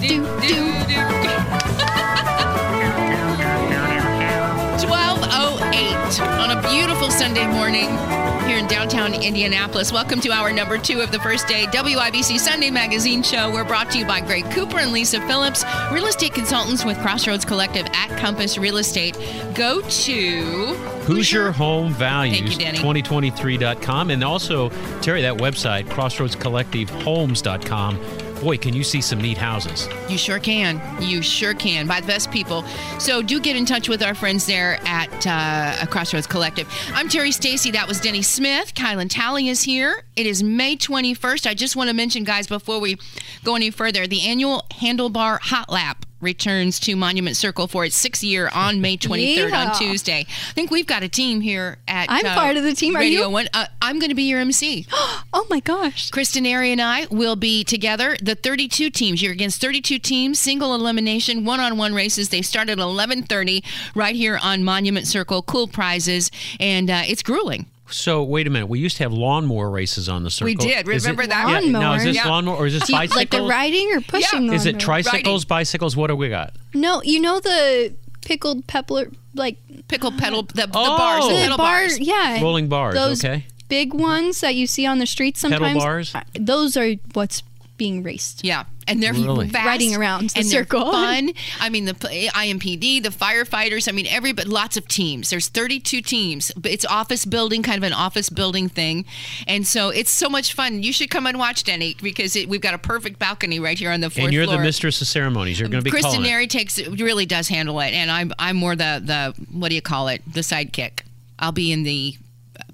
Do, do, do. 1208 on a beautiful Sunday morning here in downtown Indianapolis. Welcome to our number two of the first day WIBC Sunday Magazine Show. We're brought to you by Greg Cooper and Lisa Phillips, real estate consultants with Crossroads Collective at Compass Real Estate. Go to Who's Your Home Values? Thank you, Danny. 2023.com. And also, Terri, that website, crossroadscollectivehomes.com. Boy, can you see some neat houses. You sure can. You sure can. By the best people. So do get in touch with our friends there at uh, Crossroads Collective. I'm Terri Stacy. That was Denny Smith. Kylan Talley is here. It is May 21st. I just want to mention, guys, before we go any further, the annual Handlebar Hot Lap returns to Monument Circle for its sixth year on May 23rd Yeah. on Tuesday. I think we've got a team here at I'm uh, part of the team. Are Radio you? One. Uh, I'm going to be your MC. Oh my gosh. Chris Denari and I will be together. The 32 teams. You're against 32 teams, single elimination, one-on-one races. They start at 11:30 right here on Monument Circle. Cool prizes, and uh, it's grueling. So, wait a minute. We used to have lawnmower races on the circle. We did. Is it- Remember that? Yeah, now, is this Yeah. lawnmower or is this Do you, bicycle? like the riding or pushing? Yeah. Is it lawnmower? tricycles, bicycles? What do we got? No, you know the pickled pepper, like Pickle pedal, the, the Oh. bars, the The the pedal bar, bars. yeah, Rolling bars, Those okay. big ones that you see on the streets sometimes. Pedal bars? Those are what's being raced. Yeah, and they're Really? fast, Riding around the and they're circle. fun. I mean, the IMPD, the firefighters. I mean, every but lots of teams. There's 32 teams. But it's office building, kind of an office building thing, and so it's so much fun. You should come and watch Denny because it, we've got a perfect balcony right here on the fourth And you're floor. the mistress of ceremonies. You're going to be Kristen calling. Neri takes really does handle it, and I'm I'm more the the what do you call it? The sidekick. I'll be in the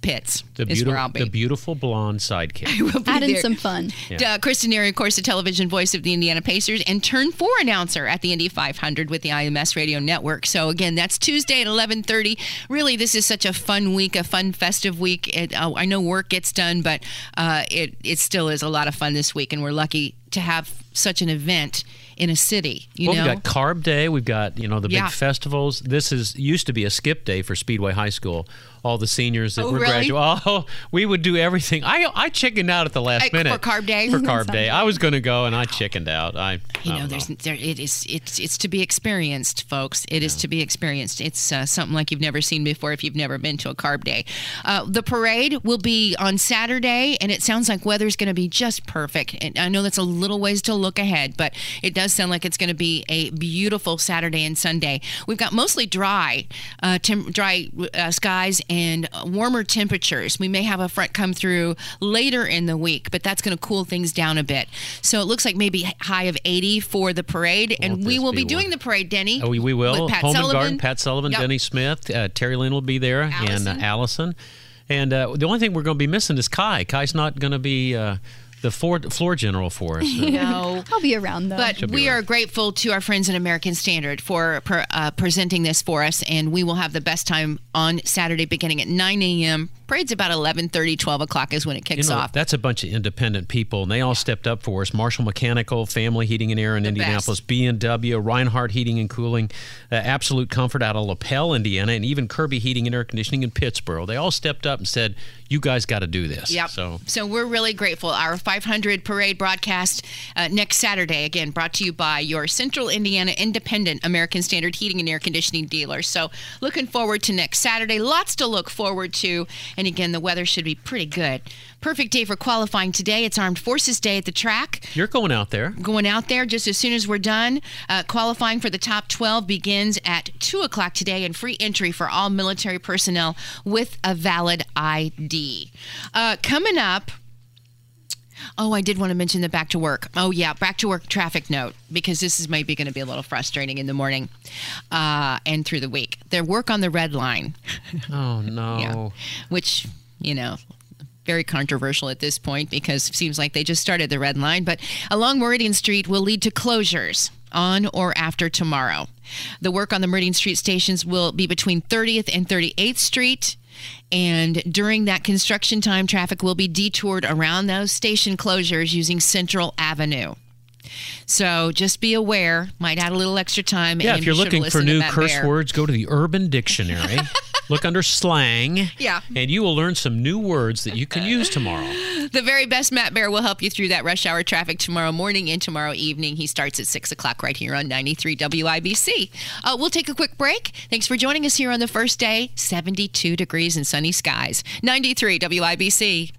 pits. The, is beautiful, where I'll be. the beautiful blonde sidekick. We'll be Add in some fun. Uh, Chris Denari, of course, the television voice of the Indiana Pacers and turn four announcer at the Indy 500 with the IMS Radio Network. So again, that's Tuesday at 11:30. Really, this is such a fun week, a fun festive week. It, uh, I know work gets done, but uh, it it still is a lot of fun this week, and we're lucky to have such an event in a city. You well, know, we've got Carb Day. We've got you know the Yeah. big festivals. This is used to be a skip day for Speedway High School. All the seniors that Oh, were really? graduating. Oh, we would do everything. I I chickened out at the last minute for Carb Day? For Carb Day, I was going to go and I chickened out. I you I know, there's there it is it's it's to be experienced, folks. It is to be experienced. It's uh, something like you've never seen before if you've never been to a carb day. Uh, the parade will be on Saturday, and it sounds like weather's going to be just perfect. And I know that's a little ways to look ahead, but it does sound like it's going to be a beautiful Saturday and Sunday. We've got mostly dry, uh, tem- dry uh, skies and warmer temperatures. We may have a front come through later in the week, but that's going to cool things down a bit. So it looks like maybe high of 80 for the parade, and Won't we will be be doing the parade, Denny. Oh, we, we will. Pat Home Sullivan. and Garden, Pat Sullivan, Yep. Denny Smith, uh, Terry Lynn will be there, and Allison. uh, Allison. And uh, the only thing we're going to be missing is Kai. Kai's not going to be uh, the floor, floor general for us. No. I'll be around though. But we are grateful to our friends at American Standard for per, uh, presenting this for us, and we will have the best time on Saturday beginning at 9 a.m. Parade's about 11:30, 12 o'clock is when it You kicks know, off. that's a bunch of independent people, and they all stepped up for us. Marshall Mechanical, Family Heating and Air in Indianapolis, B and W, Reinhardt Heating and Cooling, uh, Absolute Comfort out of Lapel, Indiana, and even Kirby Heating and Air Conditioning in Pittsburgh. They all stepped up and said, "You guys got to do this." Yep. So So we're really grateful. Our 500 parade broadcast uh, next Saturday, again, brought to you by your Central Indiana Independent American Standard Heating and Air Conditioning dealer. So looking forward to next Saturday. Lots to look forward to. And again, the weather should be pretty good. Perfect day for qualifying today. It's Armed Forces Day at the track you're going out there. going out there just as soon as we're done. Uh, qualifying for the top 12 begins at 2 o'clock today, and free entry for all military personnel with a valid ID. Uh, coming up, Oh, I did want to mention the back to work. Oh, yeah, back to work traffic note because this is maybe going to be a little frustrating in the morning uh, and through the week. Their work on the red line. Oh no. Yeah. Which you know. Very controversial at this point because it seems like they just started the red line, but along Meridian Street will lead to closures on or after tomorrow. The work on the Meridian Street stations will be between 30th and 38th Street. And during that construction time, traffic will be detoured around those station closures using Central Avenue. So just be aware. Might add a little extra time. Yeah, if you're looking for new curse Bear. words, go to the Urban Dictionary. Look under slang. Yeah. And you will learn some new words that you can use tomorrow. The very best Matt Bear will help you through that rush hour traffic tomorrow morning and tomorrow evening. He starts at 6 o'clock right here on 93 WIBC. Uh, we'll take a quick break. Thanks for joining us here on the first day. 72 degrees and sunny skies. 93 WIBC.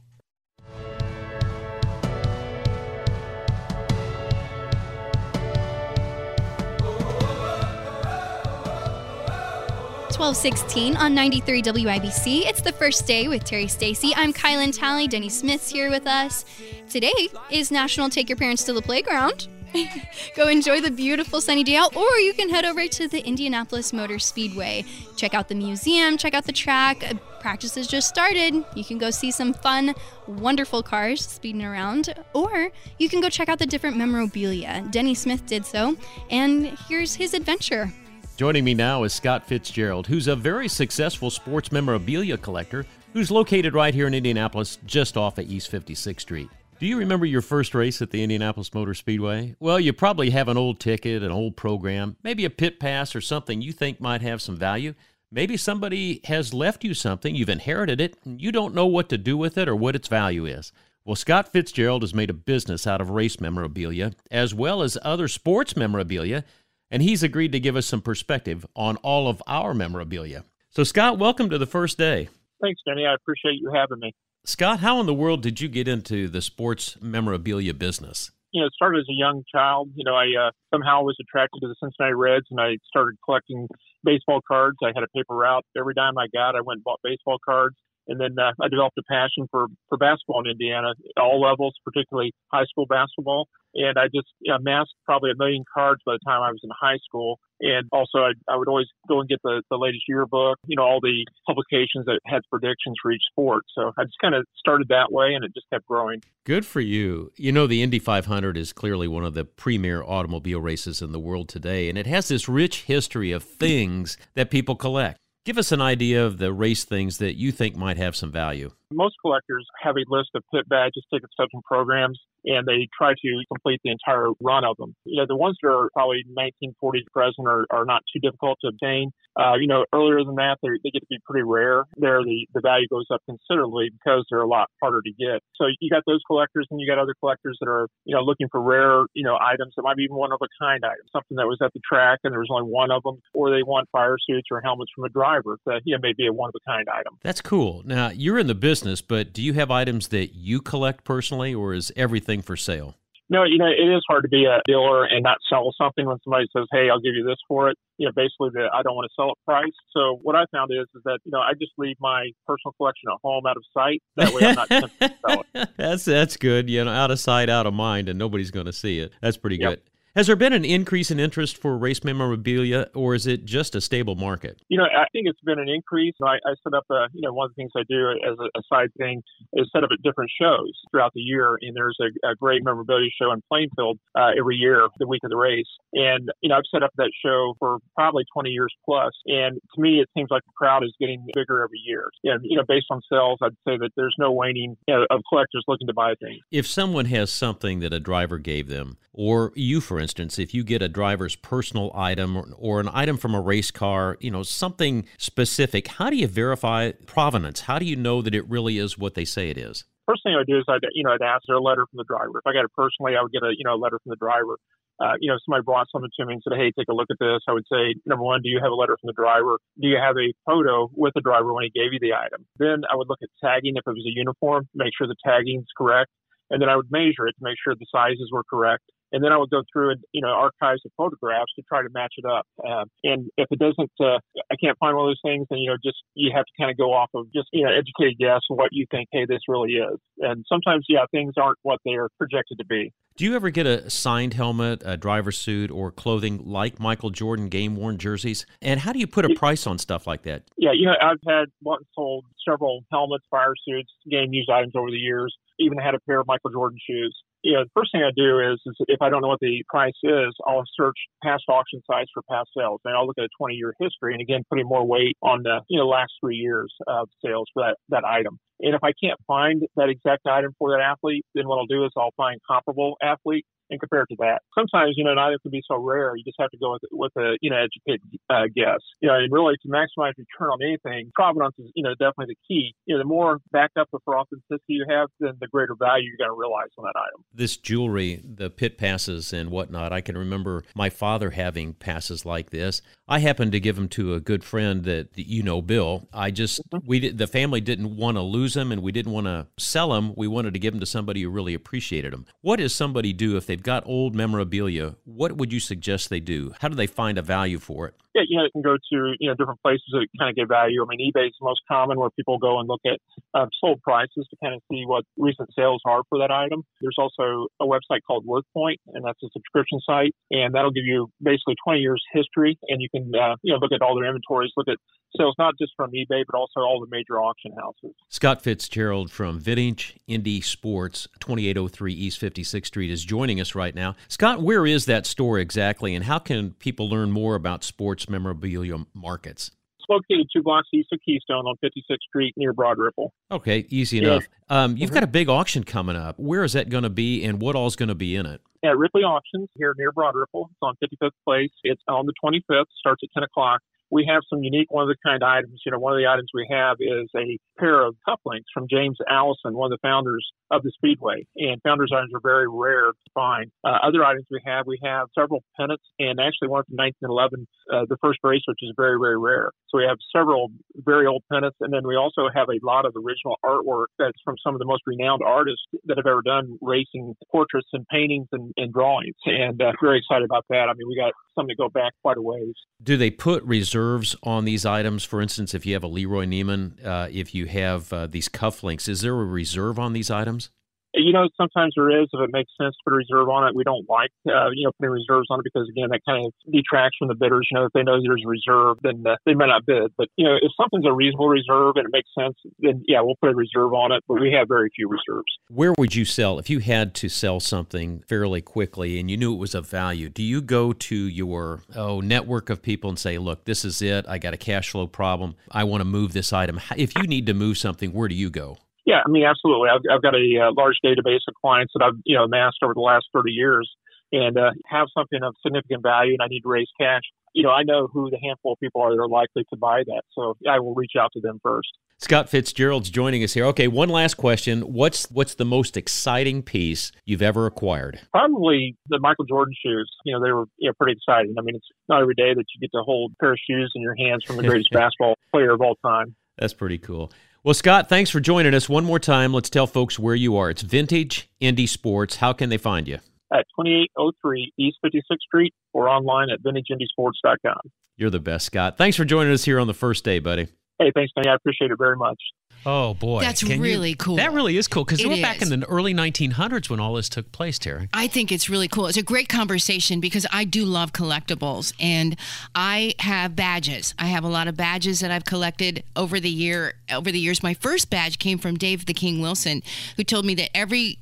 1216 on 93 WIBC. It's the first day with Terri Stacy. I'm Kylan Talley. Denny Smith's here with us. Today is National Take Your Parents to the Playground. Go enjoy the beautiful sunny day out, or you can head over to the Indianapolis Motor Speedway. Check out the museum, check out the track. Uh, Practice has just started. You can go see some fun, wonderful cars speeding around, or you can go check out the different memorabilia. Denny Smith did so, and here's his adventure. Joining me now is Scott Fitzgerald, who's a very successful sports memorabilia collector who's located right here in Indianapolis, just off of East 56th Street. Do you remember your first race at the Indianapolis Motor Speedway? Well, you probably have an old ticket, an old program, maybe a pit pass or something you think might have some value. Maybe somebody has left you something, you've inherited it, and you don't know what to do with it or what its value is. Well, Scott Fitzgerald has made a business out of race memorabilia as well as other sports memorabilia, and he's agreed to give us some perspective on all of our memorabilia. So, Scott, welcome to the first day. Thanks, Denny. I appreciate you having me. Scott, how in the world did you get into the sports memorabilia business? You know, it started as a young child. You know, I uh, somehow was attracted to the Cincinnati Reds, and I started collecting baseball cards. I had a paper route every dime I got. I went and bought baseball cards, and then uh, I developed a passion for for basketball in Indiana, all levels, particularly high school basketball. And I just amassed probably a million cards by the time I was in high school. And also, I, I would always go and get the, the latest yearbook, you know, all the publications that had predictions for each sport. So I just kind of started that way, and it just kept growing. Good for you. You know, the Indy 500 is clearly one of the premier automobile races in the world today, and it has this rich history of things that people collect. Give us an idea of the race things that you think might have some value. Most collectors have a list of pit badges, ticket stubs, and programs, and they try to complete the entire run of them. You know, the ones that are probably 1940 to present are, are not too difficult to obtain. Uh, you know, earlier than that, they get to be pretty rare. There, the, the value goes up considerably because they're a lot harder to get. So you got those collectors, and you got other collectors that are, you know, looking for rare, you know, items that might be even one of a kind items, something that was at the track and there was only one of them, or they want fire suits or helmets from a driver that, you know, may be a one of a kind item. That's cool. Now, you're in the business, but do you have items that you collect personally, or is everything for sale? No, you know, it is hard to be a dealer and not sell something when somebody says, "Hey, I'll give you this for it." You know, basically, the I don't want to sell it price. So what I found is, is that you know, I just leave my personal collection at home, out of sight. That way, I'm not tempted to sell it. that's that's good. You know, out of sight, out of mind, and nobody's going to see it. That's pretty Yep. good. Has there been an increase in interest for race memorabilia, or is it just a stable market? You know, I think it's been an increase. I, I set up a, you know, one of the things I do as a, a side thing is set up at different shows throughout the year. And there's a, a great memorabilia show in Plainfield uh, every year, the week of the race. And, you know, I've set up that show for probably 20 years plus. And to me, it seems like the crowd is getting bigger every year. And, you know, based on sales, I'd say that there's no waning you know, of collectors looking to buy things. If someone has something that a driver gave them, or you, for instance, if you get a driver's personal item or, or an item from a race car, you know, something specific, how do you verify provenance? How do you know that it really is what they say it is? First thing I would do is I'd, you know, I'd ask for a letter from the driver. If I got it personally, I would get a, you know, a letter from the driver. Uh, you know, somebody brought something to me and said, "Hey, take a look at this." I would say, number one, do you have a letter from the driver? Do you have a photo with the driver when he gave you the item? Then I would look at tagging if it was a uniform, make sure the tagging's correct, and then I would measure it to make sure the sizes were correct. And then I would go through and you know archives of photographs to try to match it up. Uh, and if it doesn't, uh, I can't find one of those things, then you know just you have to kind of go off of just you know educated guess what you think. Hey, this really is. And sometimes, yeah, things aren't what they are projected to be. Do you ever get a signed helmet, a driver suit, or clothing like Michael Jordan game worn jerseys? And how do you put a price on stuff like that? Yeah, you know, I've had and sold several helmets, fire suits, game used items over the years. Even had a pair of Michael Jordan shoes. Yeah, the first thing I do is, is if I don't know what the price is, I'll search past auction sites for past sales, and I'll look at a 20 year history, and again, putting more weight on the you know last three years of sales for that that item. And if I can't find that exact item for that athlete, then what I'll do is I'll find comparable athlete and compare it to that. Sometimes, you know, item can be so rare, you just have to go with with a you know educated uh, guess. You know, and really to maximize return on anything, provenance is you know definitely the key. You know, the more backup for authenticity you have, then the greater value you're going to realize on that item. This jewelry, the pit passes and whatnot, I can remember my father having passes like this. I happened to give them to a good friend that you know, Bill. I just mm-hmm. we did, the family didn't want to lose them, and we didn't want to sell them. We wanted to give them to somebody who really appreciated them. What does somebody do if they've got old memorabilia? What would you suggest they do? How do they find a value for it? yeah, you know, it can go to you know different places that kind of get value. I mean, eBay is the most common where people go and look at uh, sold prices to kind of see what recent sales are for that item. There's also a website called WorthPoint, and that's a subscription site, and that'll give you basically 20 years history, and you can uh, you know look at all their inventories, look at sales not just from eBay but also all the major auction houses. Scott Fitzgerald from Vintage Indy Sports, 2803 East 56th Street, is joining us right now. Scott, where is that store exactly, and how can people learn more about sports? sports memorabilia markets? It's located two blocks east of Keystone on 56th Street near Broad Ripple. Okay, easy enough. Um, you've mm-hmm. got a big auction coming up. Where is that going to be, and what all's going to be in it? At Ripley Auctions here near Broad Ripple. It's on 55th Place. It's on the 25th. Starts at 10 o'clock we have some unique one of the kind items. You know, one of the items we have is a pair of cufflinks from James Allison, one of the founders of the Speedway. And founders items are very rare to find. Uh, other items we have, we have several pennants, and actually one from 1911, uh, the first race, which is very, very rare. So we have several very old pennants, and then we also have a lot of original artwork that's from some of the most renowned artists that have ever done racing portraits and paintings and, and drawings. And uh, very excited about that. I mean, we got some to go back quite a ways. Do they put reserves on these items? For instance, if you have a Leroy Neiman, uh, if you have uh, these cufflinks, is there a reserve on these items? You know, sometimes there is if it makes sense to put a reserve on it. We don't like, uh, you know, putting reserves on it because again, that kind of detracts from the bidders. You know, if they know there's a reserve, then uh, they may not bid. But you know, if something's a reasonable reserve and it makes sense, then yeah, we'll put a reserve on it. But we have very few reserves. Where would you sell if you had to sell something fairly quickly and you knew it was of value? Do you go to your oh network of people and say, look, this is it. I got a cash flow problem. I want to move this item. If you need to move something, where do you go? Yeah, I mean, absolutely. I've, I've got a uh, large database of clients that I've you know amassed over the last 30 years, and uh, have something of significant value, and I need to raise cash. You know, I know who the handful of people are that are likely to buy that, so I will reach out to them first. Scott Fitzgerald's joining us here. Okay, one last question. What's what's the most exciting piece you've ever acquired? Probably the Michael Jordan shoes. You know, they were you know, pretty exciting. I mean, it's not every day that you get to hold a pair of shoes in your hands from the greatest basketball player of all time. That's pretty cool. Well, Scott, thanks for joining us one more time. Let's tell folks where you are. It's Vintage Indy Sports. How can they find you? At 2803 East 56th Street or online at vintageindysports.com. You're the best, Scott. Thanks for joining us here on the first day, buddy. Hey, thanks, Tony. I appreciate it very much. Oh boy, that's Can really you, cool. That really is cool because we're back in the early 1900s when all this took place, Terri. I think it's really cool. It's a great conversation because I do love collectibles and I have badges. I have a lot of badges that I've collected over the year. Over the years, my first badge came from Dave the King Wilson, who told me that every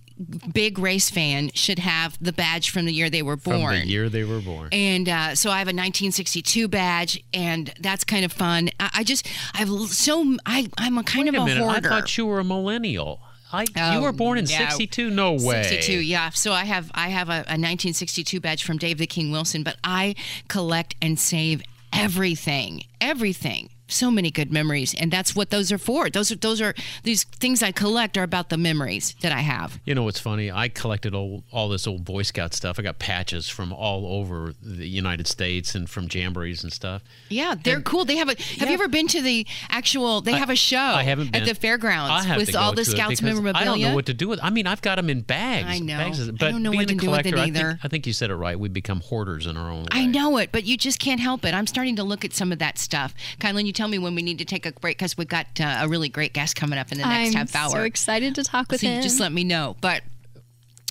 big race fan should have the badge from the year they were born. From the year they were born. And uh, so I have a 1962 badge, and that's kind of fun. I, I just, I've so, I, I'm a kind Wait of a, a minute. hoarder. I thought you were a millennial. I, you were born in '62. No way. '62, yeah. So I have I have a, a 1962 badge from Dave the King Wilson, but I collect and save everything, everything so many good memories, and that's what those are for. Those are those are these things I collect are about the memories that I have. You know what's funny? I collected all, all this old Boy Scout stuff. I got patches from all over the United States and from jamborees and stuff. Yeah, they're and, cool. They have a. Have yeah. you ever been to the actual? They have a show. I haven't at the fairgrounds with all the Scouts memorabilia. I don't know what to do with. I mean, I've got them in bags. I know. Bags, but I don't know what to do with it either. I think, I think, you said it right. We become hoarders in our own way. I know it, but you just can't help it. I'm starting to look at some of that stuff. Kylan, you tell me when we need to take a break because we've got uh, a really great guest coming up in the next I'm half hour. So excited to talk with so him. Just let me know. But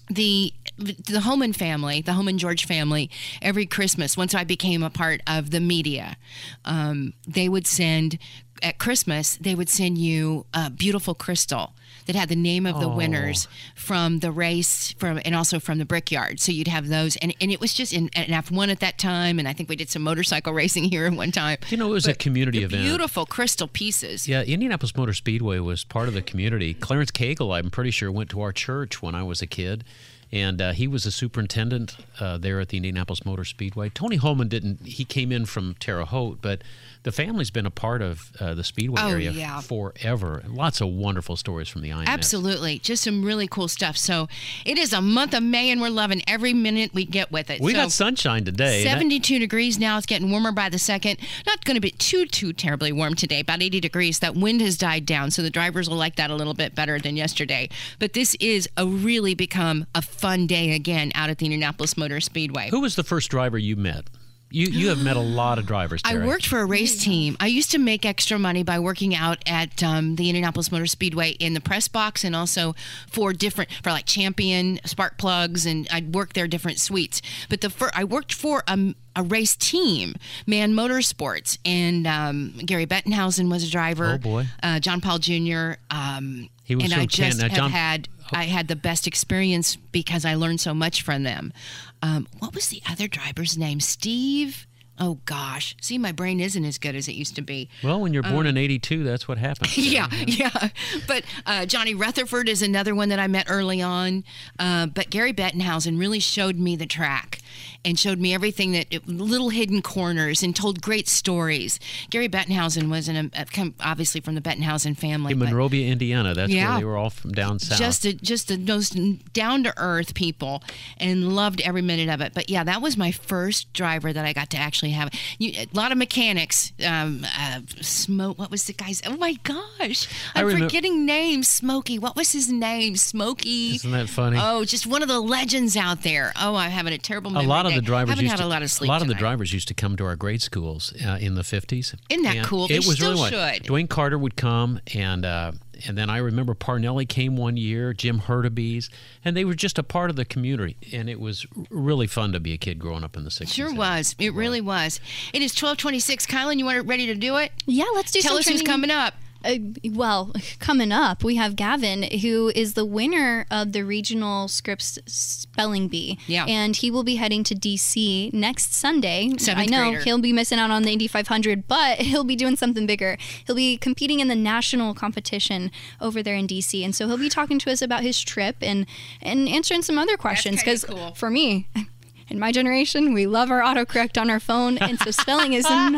the the Hulman family, the Hulman George family, every Christmas, once I became a part of the media, um, they would send at Christmas, they would send you a beautiful crystal that had the name of the oh. winners from the race from and also from the brickyard. So you'd have those, and, and it was just in, in F1 at that time, and I think we did some motorcycle racing here at one time. You know, it was but a community event. Beautiful crystal pieces. Yeah, Indianapolis Motor Speedway was part of the community. Clarence Cagle, I'm pretty sure, went to our church when I was a kid and uh, he was a superintendent uh, there at the Indianapolis Motor Speedway. Tony Hulman didn't; he came in from Terre Haute, but the family's been a part of uh, the Speedway oh, area yeah. forever. Lots of wonderful stories from the IMS. Absolutely, just some really cool stuff. So it is a month of May, and we're loving every minute we get with it. We so got sunshine today. Seventy-two degrees now. It's getting warmer by the second. Not going to be too too terribly warm today. About eighty degrees. That wind has died down, so the drivers will like that a little bit better than yesterday. But this is a really become a fun day again out at the Indianapolis Motor Speedway. Who was the first driver you met? You you have met a lot of drivers. Terri. I worked for a race team. I used to make extra money by working out at um, the Indianapolis Motor Speedway in the press box, and also for different for like Champion, Spark Plugs, and I'd work their different suites. But the fir- I worked for a, a race team, Man Motorsports, and um, Gary Bettenhausen was a driver. Oh boy, uh, John Paul Jr. Um, he was and I just uh, have John, had I had the best experience because I learned so much from them. Um, what was the other driver's name? Steve. Oh gosh, see, my brain isn't as good as it used to be. Well, when you're born um, in '82, that's what happens. yeah, yeah. But uh, Johnny Rutherford is another one that I met early on. Uh, but Gary Bettenhausen really showed me the track, and showed me everything that it, little hidden corners and told great stories. Gary Bettenhausen was an, obviously from the Bettenhausen family. In Monrovia, Indiana. That's yeah, where they were all from down south. Just a, just the most down to earth people, and loved every minute of it. But yeah, that was my first driver that I got to actually have. You, a lot of mechanics. Um, uh, smoke. What was the guy's? Oh my gosh, I'm remember, forgetting names. Smokey. What was his name? Smokey. Isn't that funny? Oh, just one of the legends out there. Oh, I'm having a terrible memory. A lot of the drivers haven't used had to, a lot of sleep. A lot of the drivers used to come to our grade schools uh, in the 50s. Isn't that and cool? They it was still really should. Duane Carter would come and. Uh, and then I remember Parnelli came one year, Jim Hurtubise, and they were just a part of the community. And it was really fun to be a kid growing up in the 60s. Sure was. It really was. It is 1226. Kylan, you want ready to do it? Yeah, let's do Tell us training. who's coming up. Uh, well, coming up, we have Gavin, who is the winner of the regional Scripps spelling bee. Yeah. And he will be heading to DC next Sunday. Seventh I know grader. he'll be missing out on the Indy 500, but he'll be doing something bigger. He'll be competing in the national competition over there in DC. And so he'll be talking to us about his trip and, and answering some other questions. Because cool. for me, in my generation, we love our autocorrect on our phone, and so spelling is not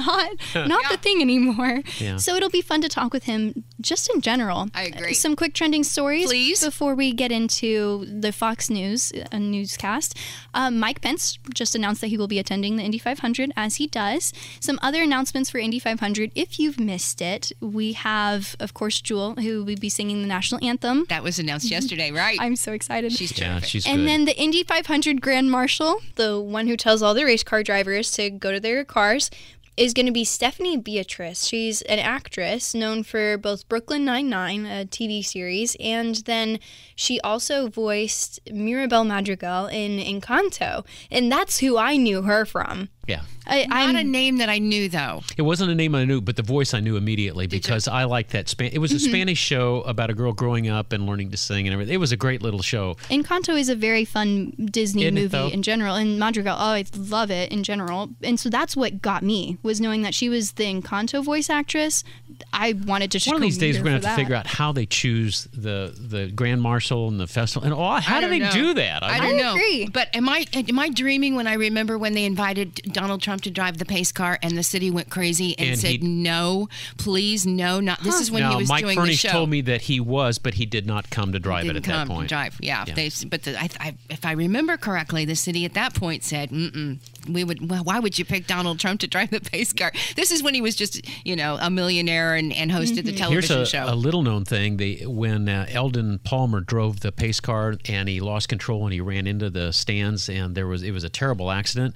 not yeah. the thing anymore. Yeah. So it'll be fun to talk with him just in general. I agree. Some quick trending stories, please, before we get into the Fox News a newscast. Um, Mike Pence just announced that he will be attending the Indy 500, as he does. Some other announcements for Indy 500. If you've missed it, we have, of course, Jewel, who will be singing the national anthem. That was announced yesterday, right? I'm so excited. She's yeah, terrific. she's and good. then the Indy 500 Grand Marshal, the one who tells all the race car drivers to go to their cars, is going to be Stephanie Beatrice. She's an actress known for both Brooklyn Nine-Nine, a TV series, and then she also voiced Mirabel Madrigal in Encanto. And that's who I knew her from. Yeah. I, Not I'm, a name that I knew, though. It wasn't a name I knew, but the voice I knew immediately because I liked that. Span- it was a Mm-hmm. Spanish show about a girl growing up and learning to sing and everything. It was a great little show. Encanto is a very fun Disney Isn't movie in general, and Madrigal. Oh, I love it in general, and so that's what got me was knowing that she was the Encanto voice actress. I wanted to. just One of these days, we're going to have to figure out how they choose the the grand marshal and the festival. And oh, how I do don't they know. do that? I I don't know. agree. But am I am I dreaming when I remember when they invited Donald Trump to drive the pace car, and the city went crazy and, And said, he- "No, please, no, not." This is when now, he was Mike doing the Furnish show. told me that he was, but he did not come to drive it didn't at that come to point. drive. Yeah, Yeah. They, but the, I, I, if I remember correctly, the city at that point said, Mm-mm, "We would. Well, why would you pick Donald Trump to drive the pace car?" This is when he was just, you know, a millionaire and, and hosted the Here's television a, show. a little known thing. They, when uh, Eldon Palmer drove the pace car and he lost control and he ran into the stands and there was it was a terrible accident.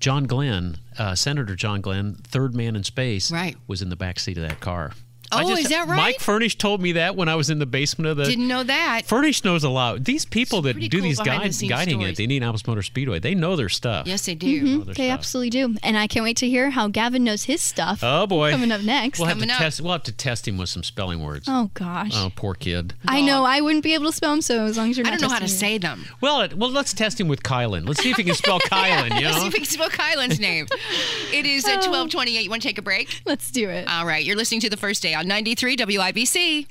John Glenn, uh, Senator John Glenn, third man in space, Right. was in the back seat of that car. Oh, is that right? Mike Furnish told me that when I was in the basement of the. Didn't know that. Furnish knows a lot. These people that do cool these behind the guides, scenes guiding stories. at the Indianapolis Motor Speedway, they know their stuff. Yes, they do. Know mm-hmm. their They stuff. absolutely do. And I can't wait to hear how Gavin knows his stuff. Oh boy! Coming up next. We'll have to Coming up. test. We'll have to test him with some spelling words. Oh gosh. Oh, poor kid. I know I wouldn't be able to spell them, so as long as you're I not don't know how to me. say them. Well, it, well, let's test him with Kylan. Let's see if he can spell Kylan. You Let's see if we can spell Kylan's name. It is at twelve twenty eight. You want to take a break? Let's do it. All right. You're listening to the first day on ninety three WIBC.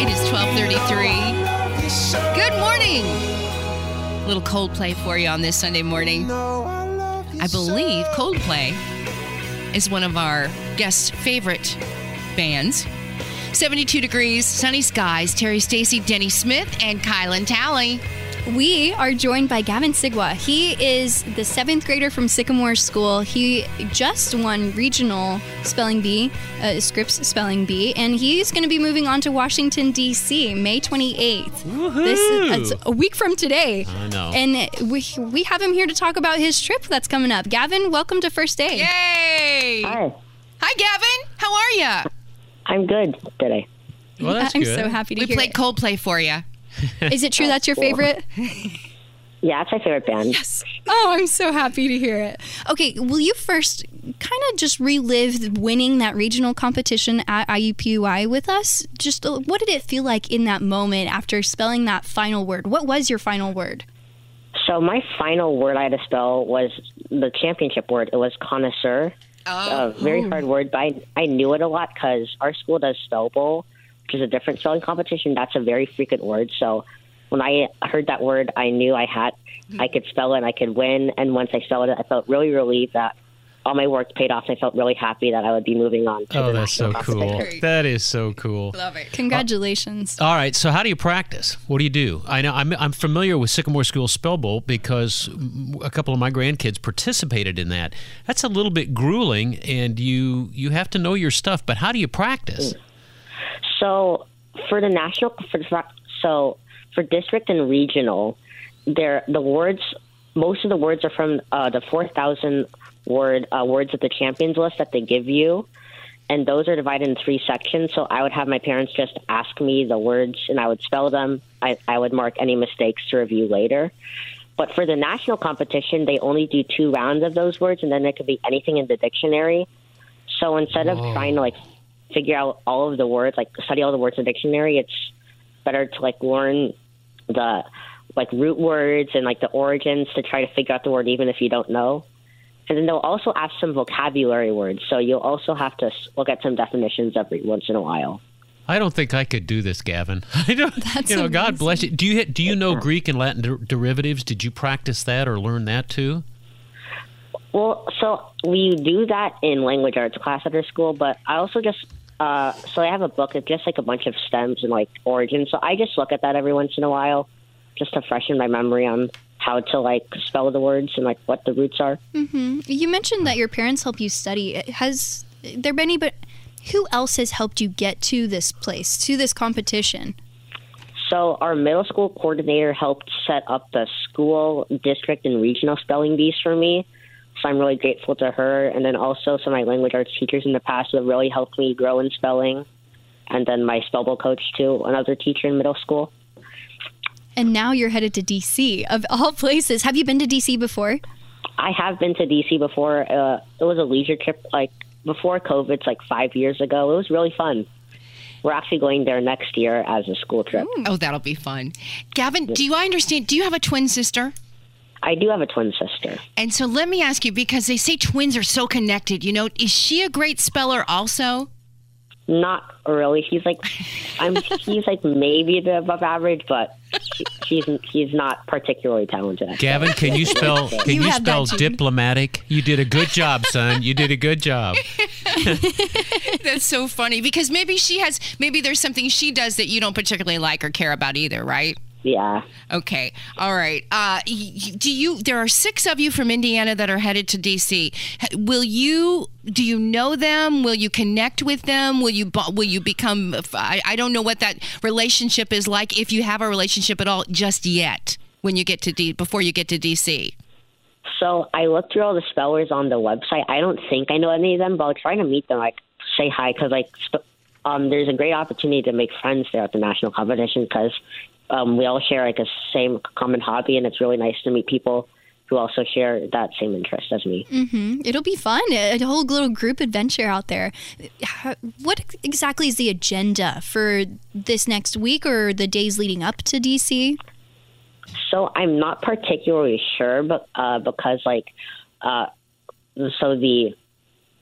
It is twelve thirty three. Good morning. A Little Coldplay for you on this Sunday morning. I believe Coldplay is one of our guest favorite bands. 72 degrees, sunny skies, Terri Stacy, Denny Smith, and Kylan Talley. We are joined by Gavin Sigwa. He is the seventh grader from Sycamore School. He just won regional spelling bee, uh, Scripps spelling bee, and he's going to be moving on to Washington D.C. May 28th. This is it's a week from today. I know. And we we have him here to talk about his trip that's coming up. Gavin, welcome to First Day. Yay! Hi, Hi, Gavin. How are you? I'm good today. Well, that's I'm good. so happy to We hear We played it. Coldplay for you. Is it true that's your favorite? Yeah, it's my favorite band. Yes. Oh, I'm so happy to hear it. Okay, will you first kind of just relive winning that regional competition at IUPUI with us? Just uh, what did it feel like in that moment after spelling that final word? What was your final word? So my final word I had to spell was the championship word. It was connoisseur. Oh. A very hard word, but I, I knew it a lot because our school does Spell Bowl, is a different spelling competition. That's a very frequent word. So when I heard that word, I knew I had I could spell it and I could win. And once I spelled it, I felt really relieved that all my work paid off. I felt really happy that I would be moving on. To Oh, the that's so cool. That is so cool. Love it. Congratulations. All right, so how do you practice? What do you do? I know I'm, I'm familiar with Sycamore School Spell Bowl because mm, a couple of my grandkids participated in that. That's a little bit grueling, and you you have to know your stuff. But how do you practice? So for the national, for, so for district and regional, there the words. Most of the words are from uh, the four thousand word uh, words of the champions list that they give you, and those are divided in three sections. So I would have my parents just ask me the words, and I would spell them. I, I would mark any mistakes to review later. But for the national competition, they only do two rounds of those words, and then it could be anything in the dictionary. So instead of trying to like figure out all of the words, like study all the words in the dictionary, it's better to like learn the like root words and like the origins to try to figure out the word even if you don't know. And then they'll also ask some vocabulary words, so you'll also have to look at some definitions every once in a while. I don't think I could do this, Gavin. I don't. That's you know, God bless you. Do you do you know Greek and Latin der- derivatives? Did you practice that or learn that too? Well, so we do that in language arts class at our school, but I also just uh, so I have a book of just like a bunch of stems and like origins. So I just look at that every once in a while, just to freshen my memory on how to like spell the words and like what the roots are. You mentioned that your parents help you study. Has there been any? But Who else has helped you get to this place, to this competition? So our middle school coordinator helped set up the school, district, and regional spelling bees for me. So I'm really grateful to her. And then also some of my language arts teachers in the past have really helped me grow in spelling. And then my spell bowl coach too, another teacher in middle school. And now you're headed to DC, of all places. Have you been to DC before? I have been to DC before. Uh, it was a leisure trip, like before COVID, it's like five years ago. It was really fun. We're actually going there next year as a school trip. Oh, that'll be fun. Gavin, do you understand? Do you have a twin sister? I do have a twin sister. And so let me ask you because they say twins are so connected. You know, is she a great speller also? Not really. He's like, I'm. He's like maybe a bit above average, but he's he's not particularly talented. Gavin, can you spell? Can You you, spell diplomatic? You did a good job, son. You did a good job. That's so funny because maybe she has, maybe there's something she does that you don't particularly like or care about either, right? Yeah. Okay. All right. Uh, do you? There are six of you from Indiana that are headed to DC. Will you? Do you know them? Will you connect with them? Will you? Will you become? I, I don't know what that relationship is like. If you have a relationship at all, just yet. When you get to D, before you get to DC. So I looked through all the spellers on the website. I don't think I know any of them, but I'll try to meet them. Like say hi because like sp- um, there's a great opportunity to make friends there at the national competition because um, we all share like a same common hobby, and it's really nice to meet people who also share that same interest as me. hmm It'll be fun. A a whole little group adventure out there. What exactly is the agenda for this next week or the days leading up to DC? So I'm not particularly sure, but uh, because like, uh, so the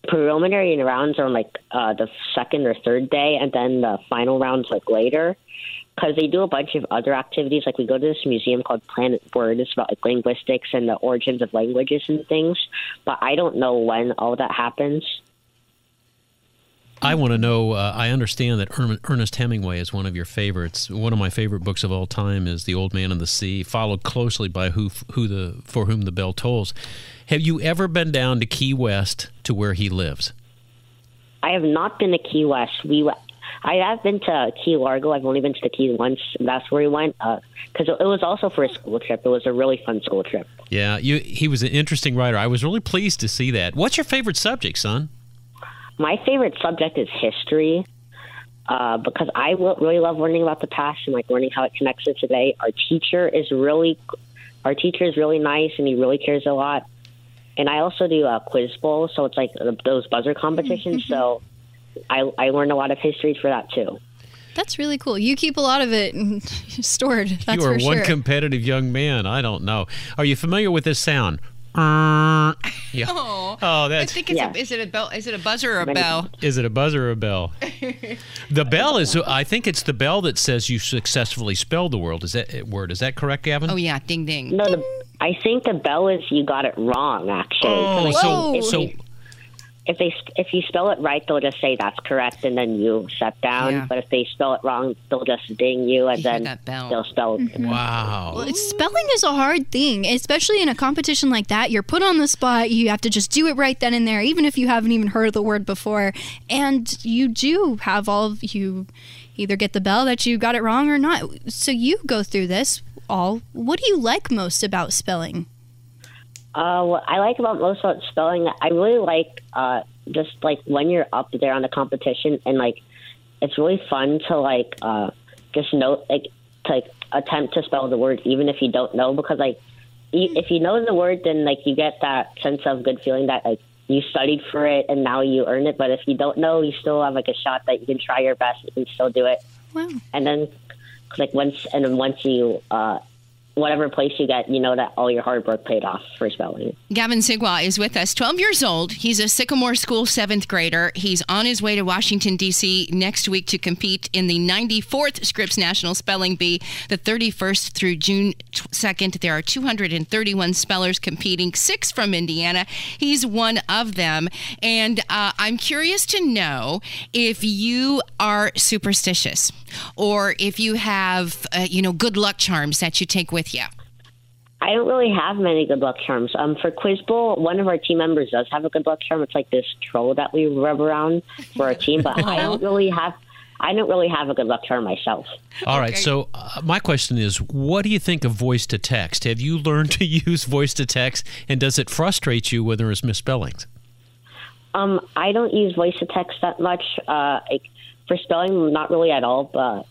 preliminary rounds are on like uh, the second or third day, and then the final rounds like later. Because they do a bunch of other activities, like we go to this museum called Planet Word. It's about like linguistics and the origins of languages and things. But I don't know when all that happens. I want to know. Uh, I understand that Erm- Ernest Hemingway is one of your favorites. One of my favorite books of all time is *The Old Man and the Sea*, followed closely by *Who, Who the For Whom the Bell Tolls*. Have you ever been down to Key West to where he lives? I have not been to Key West. We, I have been to Key Largo. I've only been to the Key once. and That's where we went. Because it was also for a school trip. It was a really fun school trip. Yeah, you, he was an interesting writer. I was really pleased to see that. What's your favorite subject, son? My favorite subject is history. Uh, because I really love learning about the past and like learning how it connects to today. Our teacher is really, our teacher is really nice and he really cares a lot. And I also do a quiz bowl, so it's like uh, those buzzer competitions. So I I learned a lot of history for that too. That's really cool. You keep a lot of it stored. That's you are for one sure. competitive young man. I don't know. Are you familiar with this sound? Uh, yeah. Oh, Oh, I think it's Yeah. a, is it a bell? Is it a buzzer or a Many- bell? Is it a buzzer or a bell? the bell is. I think it's the bell that says you successfully spelled the word. Is that word? Is that correct, Gavin? Oh yeah, ding ding. No, the, I think the bell is you got it wrong actually. Oh, so so if they if you spell it right, they'll just say that's correct, and then you set down. Yeah. But if they spell it wrong, they'll just ding you, and You then they'll spell. It. Mm-hmm. Wow. Well, spelling is a hard thing, especially in a competition like that. You're put on the spot. You have to just do it right then and there, even if you haven't even heard of the word before. And you do have all of you either get the bell that you got it wrong or not. So you go through this all. What do you like most about spelling? Uh, what I like about most about spelling, I really like uh, just like when you're up there on the competition, and like it's really fun to like uh, just know like to like attempt to spell the word even if you don't know because like you, if you know the word, then like you get that sense of good feeling that like you studied for it and now you earn it. But if you don't know, you still have like a shot that you can try your best and still do it. Wow. And then like once and then once you uh, whatever place you get, you know that all your hard work paid off for spelling. Gavin Sigwa is with us, 12 years old. He's a Sycamore School seventh grader. He's on his way to Washington, D.C. next week to compete in the 94th Scripps National Spelling Bee, the 31st through June 2nd. There are 231 spellers competing, six from Indiana. He's one of them. And uh, I'm curious to know if you are superstitious or if you have, uh, you know, good luck charms that you take with you. I don't really have many good luck charms. Um, for Quiz Bowl, one of our team members does have a good luck charm. It's like this troll that we rub around for our team, but I don't really have. I don't really have a good luck charm myself. All right. So uh, my question is, what do you think of voice to text? Have you learned to use voice to text, and does it frustrate you when there is misspellings? Um, I don't use voice to text that much. Uh, like, for spelling, not really at all. But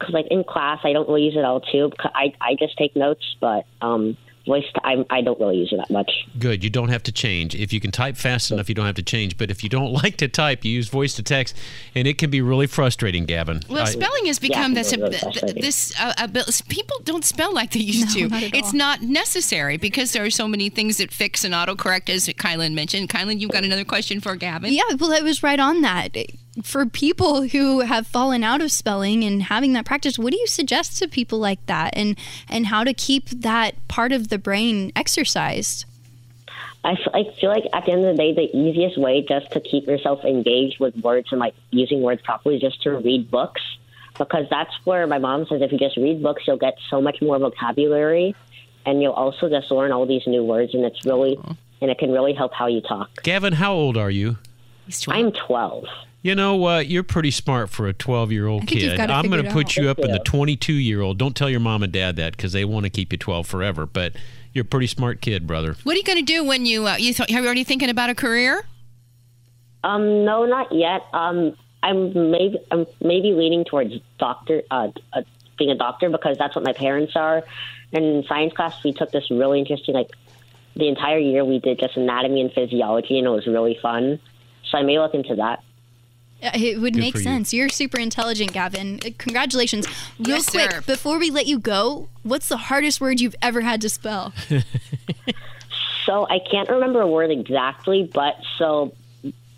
because like in class, I don't really use it all too. Because I I just take notes. But um, voice. I I don't really use it that much. Good. You don't have to change. If you can type fast enough, you don't have to change. But if you don't like to type, you use voice to text, and it can be really frustrating, Gavin. Well, I- spelling has become Yeah, this. really th- th- this uh, abil- people don't spell like they used No, to. not at it's all. not necessary because there are so many things that fix and autocorrect, as Kylan mentioned. Kylan, you've got another question for Gavin. Yeah, well, I was right on that. For people who have fallen out of spelling and having that practice, what do you suggest to people like that, and and how to keep that part of the brain exercised? I feel like at the end of the day, the easiest way just to keep yourself engaged with words and like using words properly is just to read books because that's where my mom says if you just read books, you'll get so much more vocabulary and you'll also just learn all these new words and it's really and it can really help how you talk. Gavin, how old are you? He's 12. I'm 12. You know, what? you're pretty smart for a 12 year old I think you've kid. I'm going to put out. you up in the 22 year old. Don't tell your mom and dad that because they want to keep you 12 forever. But you're a pretty smart kid, brother. What are you going to do when you uh, you th- are you already thinking about a career? Um, no, not yet. Um, I'm maybe I'm maybe leaning towards doctor, uh, uh, being a doctor because that's what my parents are. And in science class, we took this really interesting, like the entire year we did just anatomy and physiology, and it was really fun. So I may look into that. Uh, It would Good make for you. sense. You. are super intelligent, Gavin. Uh, Congratulations. Real Yes, quick, sir. before we let you go, what's the hardest word you've ever had to spell? So I can't remember a word exactly, but so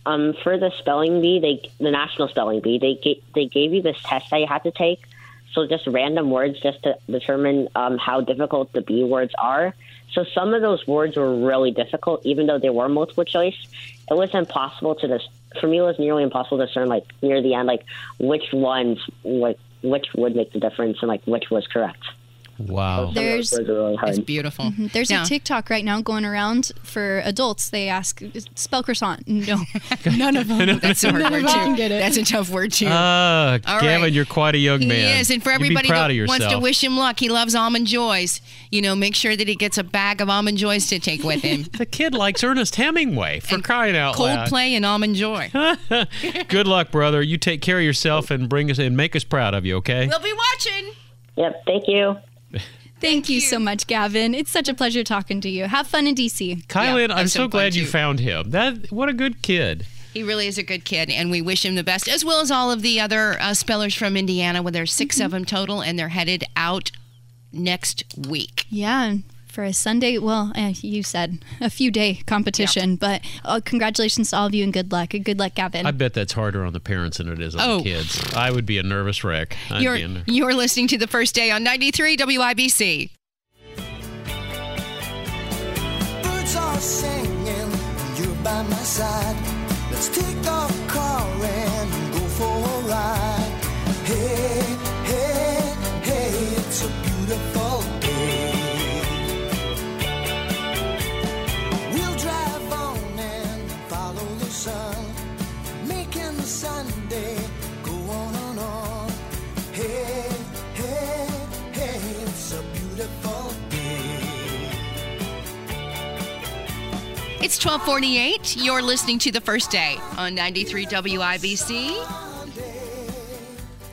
um, for the spelling bee, they the national spelling bee, they gave, they gave you this test that you had to take. So just random words, just to determine um, how difficult the B words are. So some of those words were really difficult, even though they were multiple choice. It was impossible to dis- for me. It was nearly impossible to discern, like near the end, like which ones, like which would make the difference, and like which was correct. Wow. There's- those words were really hard. It's beautiful. There's Now- a TikTok right now going around for adults. They ask, spell croissant. No, none of them. That's a hard None word of them too. get it. That's a tough word too. Ah, All Gavin, right. you're quite a young He man. is, and for everybody proud that of wants to wish him luck, he loves almond joys. You know, make sure that he gets a bag of almond joys to take with him. The kid likes Ernest Hemingway for crying out loud. Coldplay and almond joy. Good luck, brother. You take care of yourself and bring us and make us proud of you, okay? We'll be watching. Yep. Thank you. Thank you so much, Gavin. It's such a pleasure talking to you. Have fun in DC. Kylan, Yeah, I'm so so glad you too. found him. That what a good kid. He really is a good kid, and we wish him the best, as well as all of the other uh, spellers from Indiana. Where there's 6 of them total, and they're headed out next week. Yeah, for a Sunday, well, eh, you said a few day competition, but uh, congratulations to all of you and good luck. Good luck, Gavin. I bet that's harder on the parents than it is on Oh. the kids. I would be a nervous wreck. I'd You're be you're listening to the first day on 93 WIBC. Birds are singing, you're by my side. Let's take the car and go for a ride. Hey, hey, It's 1248. You're listening to the first day on 93 WIBC.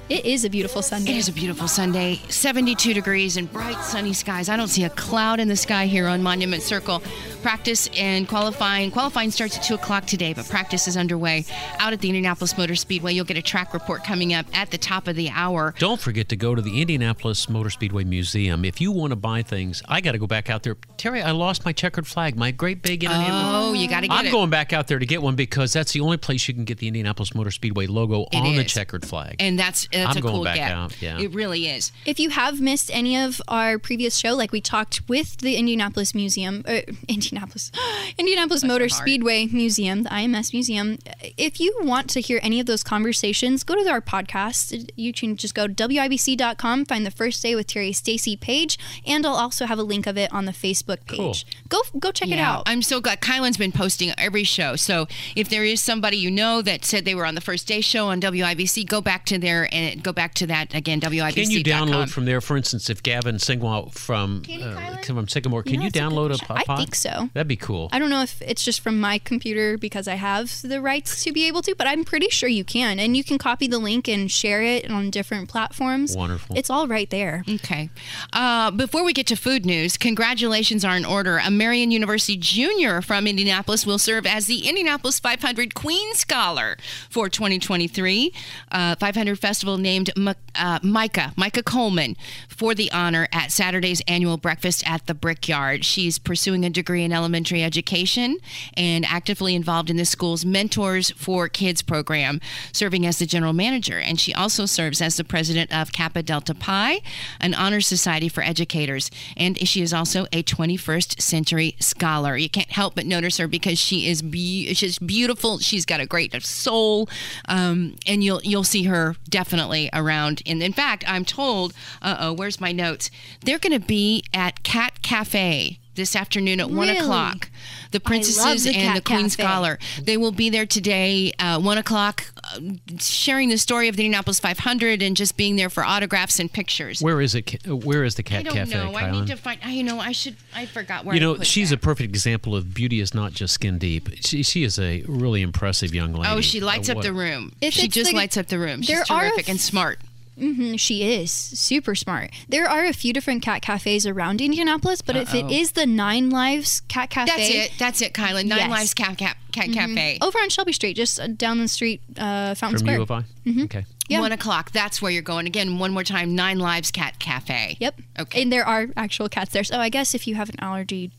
it is a beautiful Sunday. It is a beautiful Sunday, 72 degrees and bright sunny skies. I don't see a cloud in the sky here on Monument Circle. Practice and qualifying. Qualifying starts at 2 o'clock today, but practice is underway out at the Indianapolis Motor Speedway. You'll get a track report coming up at the top of the hour. Don't forget to go to the Indianapolis Motor Speedway Museum. If you want to buy things, I got to go back out there. Terri, I lost my checkered flag, my great big Indianapolis. Oh, you got to get I'm it. going back out there to get one because that's the only place you can get the Indianapolis Motor Speedway logo It on the checkered flag. and that's that's I'm a going cool back get. out, yeah. It really is. If you have missed any of our previous show, like we talked with the Indianapolis Museum, uh, Indianapolis, Indianapolis Indianapolis Motor. Speedway Museum, the IMS Museum. If you want to hear any of those conversations, go to our podcast. You can just go to wibc.com, find the first day with Terri Stacy page, and I'll also have a link of it on the Facebook page. Go go check it out. I'm so glad. Kylan's been posting every show. So if there is somebody you know that said they were on the first day show on WIBC, go back to there and go back to that again. WIBC. Can you download from there, for instance, if Gavin Singwell from uh, from Sycamore, can know, you it's a download a, question. po- I think so. So. That'd be cool. I don't know if it's just from my computer because I have the rights to be able to, but I'm pretty sure you can. And you can copy the link and share it on different platforms. Wonderful. It's all right there. Okay. Uh, before we get to food news, congratulations are in order. A Marian University junior from Indianapolis will serve as the Indianapolis 500 Queen Scholar for 2023. Uh, 500 Festival named M- uh, Micah, Micah Coleman, for the honor at Saturday's annual breakfast at the Brickyard. She's pursuing a degree in elementary education and actively involved in the school's Mentors for Kids program, serving as the general manager. And she also serves as the president of Kappa Delta Pi, an honor society for educators. And she is also a 21st century scholar. You can't help but notice her because she is be- she's beautiful. She's got a great soul, um, and you'll you'll see her definitely around. And in fact, I'm told, uh oh, where's my notes? They're going to be at Cat Cafe this afternoon at one Really? o'clock. The princesses the and the Cat Queen Cafe. Scholar. They will be there today, uh, one o'clock, uh, sharing the story of the Indianapolis 500 and just being there for autographs and pictures. Where is it? Ca- Where is the Cat Cafe? I don't Cafe, know. I need to find. I, you know, I should. I forgot where. you I know, put she's that. a perfect example of beauty is not just skin deep. She, she is a really impressive young lady. Oh, she lights Uh, up the room. If she just the- lights up the room. She's there are terrific and smart. Hmm she is super smart. There are a few different cat cafes around Indianapolis, but if it Uh-oh. is the Nine Lives Cat Cafe, That's it. That's it, Kyla. Nine Yes. Mm-hmm. Lives Cat, Cat, Cat Cafe. over on Shelby Street, just uh, down the street, uh, Fountain From Square. U of I? Mm-hmm. Okay. Yeah. One o'clock. That's where you're going. Again, one more time. Nine Lives Cat Cafe. Yep. Okay. And there are actual cats there. So I guess if you have an allergy,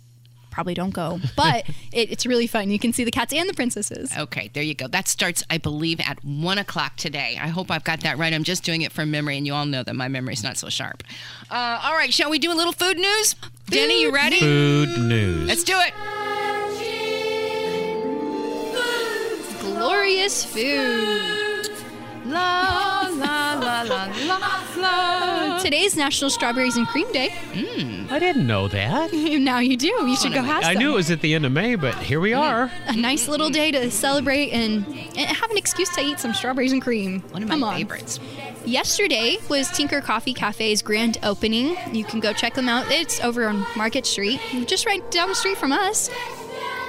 probably don't go. But it, it's really fun. You can see the cats and the princesses. Okay, there you go. That starts, I believe, at one o'clock today. I hope I've got that right. I'm just doing it from memory, and you all know that my memory's not so sharp. Uh, all right, shall we do a little food news? Denny, you ready? Food news. Let's do it. Glorious food. La la la la la la. Today's National Strawberries and Cream Day. Hmm, I didn't know that. now you do. You should go have some. I knew it was at the end of May, but here we are. a nice little day to celebrate and, and have an excuse to eat some strawberries and cream. One of my Come on. favorites. Yesterday was Tinker Coffee Cafe's grand opening. You can go check them out. It's over on Market Street, just right down the street from us.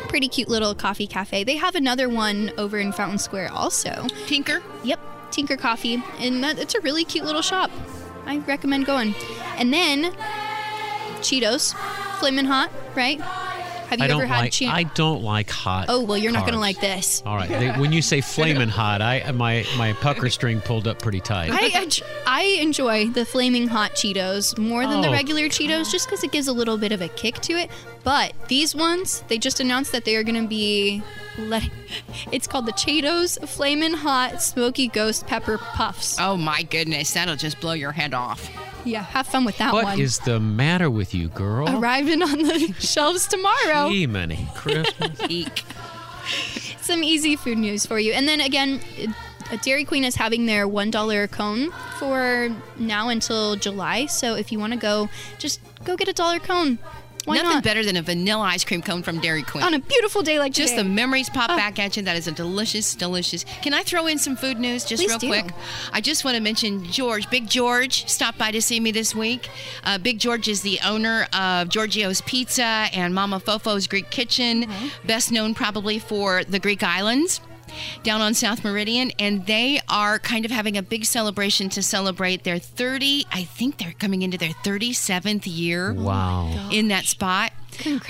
Pretty cute little coffee cafe. They have another one over in Fountain Square also. Tinker. Yep, Tinker Coffee, and that, it's a really cute little shop. I recommend going. And then Cheetos, Flamin' Hot, right? Have you I don't ever had like. Cheetos? I don't like hot. Oh well, you're not gonna like this. All right. They, when you say flaming hot, I my my pucker string pulled up pretty tight. I, I, I enjoy the flaming hot Cheetos more than the Oh, regular Cheetos just because it gives a little bit of a kick to it. But these ones, they just announced that they are going to be. Let, it's called the Cheetos Flamin' Hot Smoky Ghost Pepper Puffs. Oh my goodness, that'll just blow your head off. Yeah, have fun with that What one. is the matter with you, girl? Arriving on the shelves tomorrow. Gee, many Christmas. Eek. Some easy food news for you. And then again, uh, Dairy Queen is having their $1 cone for now until July. So if you want to go, just go get a dollar cone. Why Nothing not? better than a vanilla ice cream cone from Dairy Queen. On a beautiful day like this. just today. the memories pop Oh. back at you. That is a delicious, delicious. Can I throw in some food news just Please real do. quick? I just want to mention George, Big George, stopped by to see me this week. Uh, Big George is the owner of Giorgio's Pizza and Mama Fofo's Greek Kitchen, Mm-hmm. best known probably for the Greek Islands. Down on South Meridian, and they are kind of having a big celebration to celebrate their 30. I think they're coming into their 37th year Wow. Oh in that spot,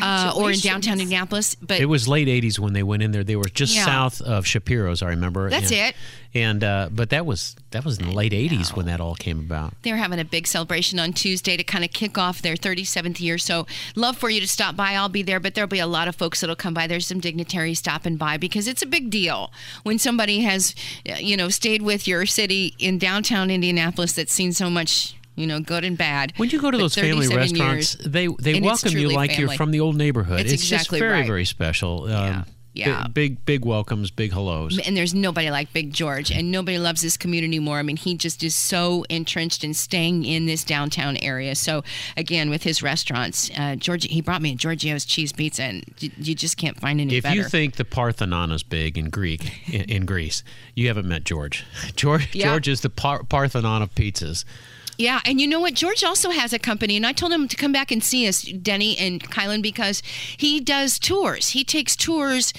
uh, or in downtown Indianapolis. But It was late '80s when they went in there. They were just Yeah. south of Shapiro's, I remember. That's and, it. And uh, but that was that was in the late '80s when that all came about. They're having a big celebration on Tuesday to kind of kick off their 37th year. So, love for you to stop by. I'll be there, but there'll be a lot of folks that'll come by. There's some dignitaries stopping by because it's a big deal when somebody has, uh, you know, stayed with your city in downtown Indianapolis that's seen so much. You know, good and bad. When you go to for those family restaurants, years. they they welcome you like you're from the old neighborhood. It's just exactly very right. very special. Um, Yeah. Yeah. bi- Big big welcomes, big hellos. and there's nobody like Big George, and nobody loves this community more. I mean, he just is so entrenched in staying in this downtown area. So, again, with his restaurants, uh, George, he brought me a Giorgio's cheese pizza, and you, you just can't find any If better. you think the Parthenon is big in Greek in, in Greece, you haven't met George. George Yeah. George is the par- Parthenon of pizzas. Yeah, and you know what? George also has a company, and I told him to come back and see us, Denny and Kylan, because he does tours. He takes tours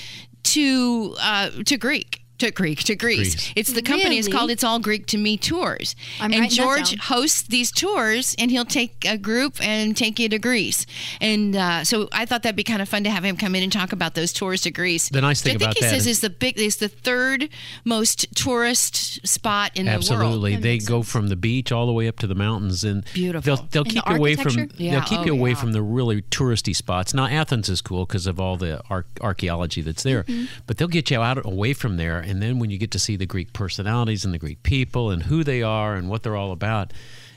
to uh, to Greek. To Greek, to Greece. Greece. It's the company. It's Really? called It's All Greek to Me Tours. I'm and writing that George down. hosts these tours, and he'll take a group and take you to Greece. And uh, so I thought that'd be kind of fun to have him come in and talk about those tours to Greece. The nice thing I think about he that says is- is the big is the third most tourist spot in the world. Absolutely, they go from the beach all the way up to the mountains, and Beautiful. They'll, they'll And keep the you away from? Yeah, they'll keep oh, you away yeah. from the really touristy spots. Now Athens is cool because of all the ar- archaeology that's there, Mm-hmm. but they'll get you out away from there, and then when you get to see the Greek personalities and the Greek people and who they are and what they're all about.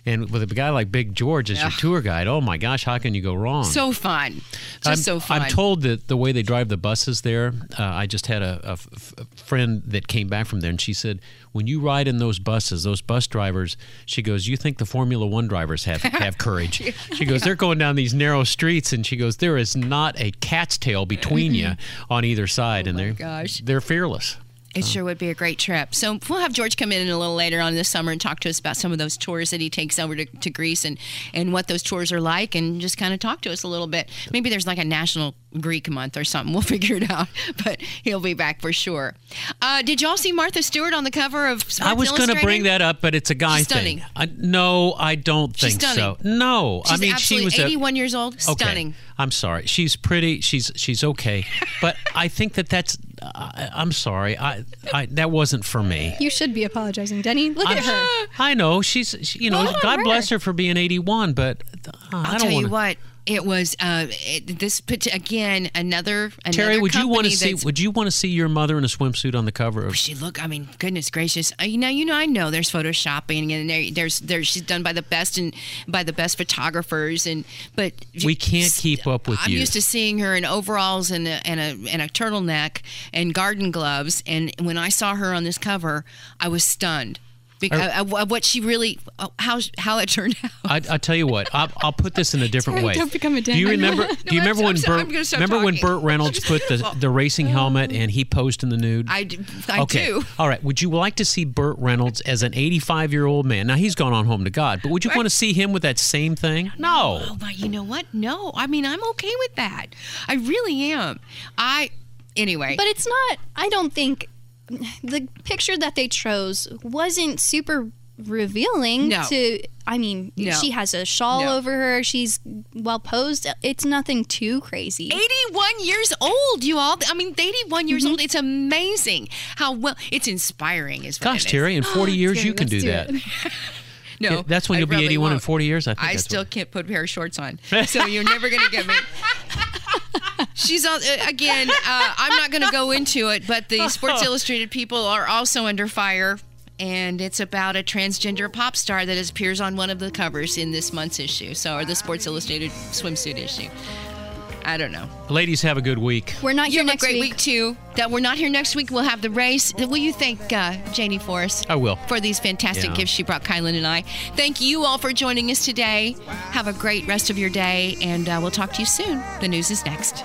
And with a guy like Big George as your tour guide, oh my gosh, how can you go wrong? So fun, just I'm, so fun. I'm told that the way they drive the buses there, uh, I just had a, a f- f- friend that came back from there, and she said, when you ride in those buses, those bus drivers, she goes, you think the Formula One drivers have have courage? She goes, they're going down these narrow streets, and she goes, there is not a cat's tail between you on either side, and they're Oh gosh. they're fearless. It sure would be a great trip. So we'll have George come in a little later on this summer and talk to us about some of those tours that he takes over to, to Greece and, and what those tours are like and just kind of talk to us a little bit. Maybe there's like a national Greek month or something. We'll figure it out. But he'll be back for sure. Uh, did y'all see Martha Stewart on the cover of Sports I was going to bring that up, but it's a guy She's stunning. thing. I, no, I don't think so. stunning. No, She's I mean she was a, 81 years old. Okay. Stunning. I'm sorry. She's pretty. She's she's okay. but I think that that's. I, I'm sorry. I, I that wasn't for me. You should be apologizing, Denny. Look at her. I know she's. She, you know, Good on God her. bless her for being 81. But uh, I I'll don't tell you wanna, what. It was uh, it, this again another another Terri, would you want to see? Would you want to see your mother in a swimsuit on the cover of? she look i mean goodness gracious uh, you know you know i know there's photoshopping and there, there's there's she's done by the best and by the best photographers and but We can't keep up with i'm you. used to seeing her in overalls and a, and a and a turtleneck and garden gloves and when i saw her on this cover i was stunned because er, uh, of, of what she really oh, how how it turned out I, I tell you what, I'll, I'll put this in a different Terri, way. don't become a do you dad. remember? Do you remember I'm when sorry, Burt? I'm gonna stop Remember when. Burt Reynolds put the the racing helmet and he posed in the nude? i, d- I okay. do All right. Would you like to see Burt Reynolds as an 85 year old man? Now he's gone on home to God, but would you want to see him with that same thing? No. Oh, but you know what? No, I mean I'm okay with that. I really am. I anyway. But it's not. I don't think the picture that they chose wasn't super revealing. No. To I mean, No. she has a shawl No. over her. She's well posed. It's nothing too crazy. 81 years old, you all. I mean, 81 years mm-hmm. old. It's amazing how well. It's inspiring, is what Gosh, it is. Terri, in 40 years you can do do that. No, that's when I you'll be 81 in won't. 40 years. I think I still what- can't put a pair of shorts on, so you're never gonna get me. She's on uh, again. Uh, I'm not going to go into it, but the Sports Illustrated people are also under fire, and it's about a transgender pop star that appears on one of the covers in this month's issue. So, or the Sports Illustrated swimsuit issue. I don't know. Ladies, have a good week. We're not you here next week. You have a great week, too. That we're not here next week. We'll have the race. Will you thank uh, Janie for us? I will. For these fantastic yeah. gifts she brought Kylan and I. Thank you all for joining us today. Have a great rest of your day, and uh, we'll talk to you soon. The news is next.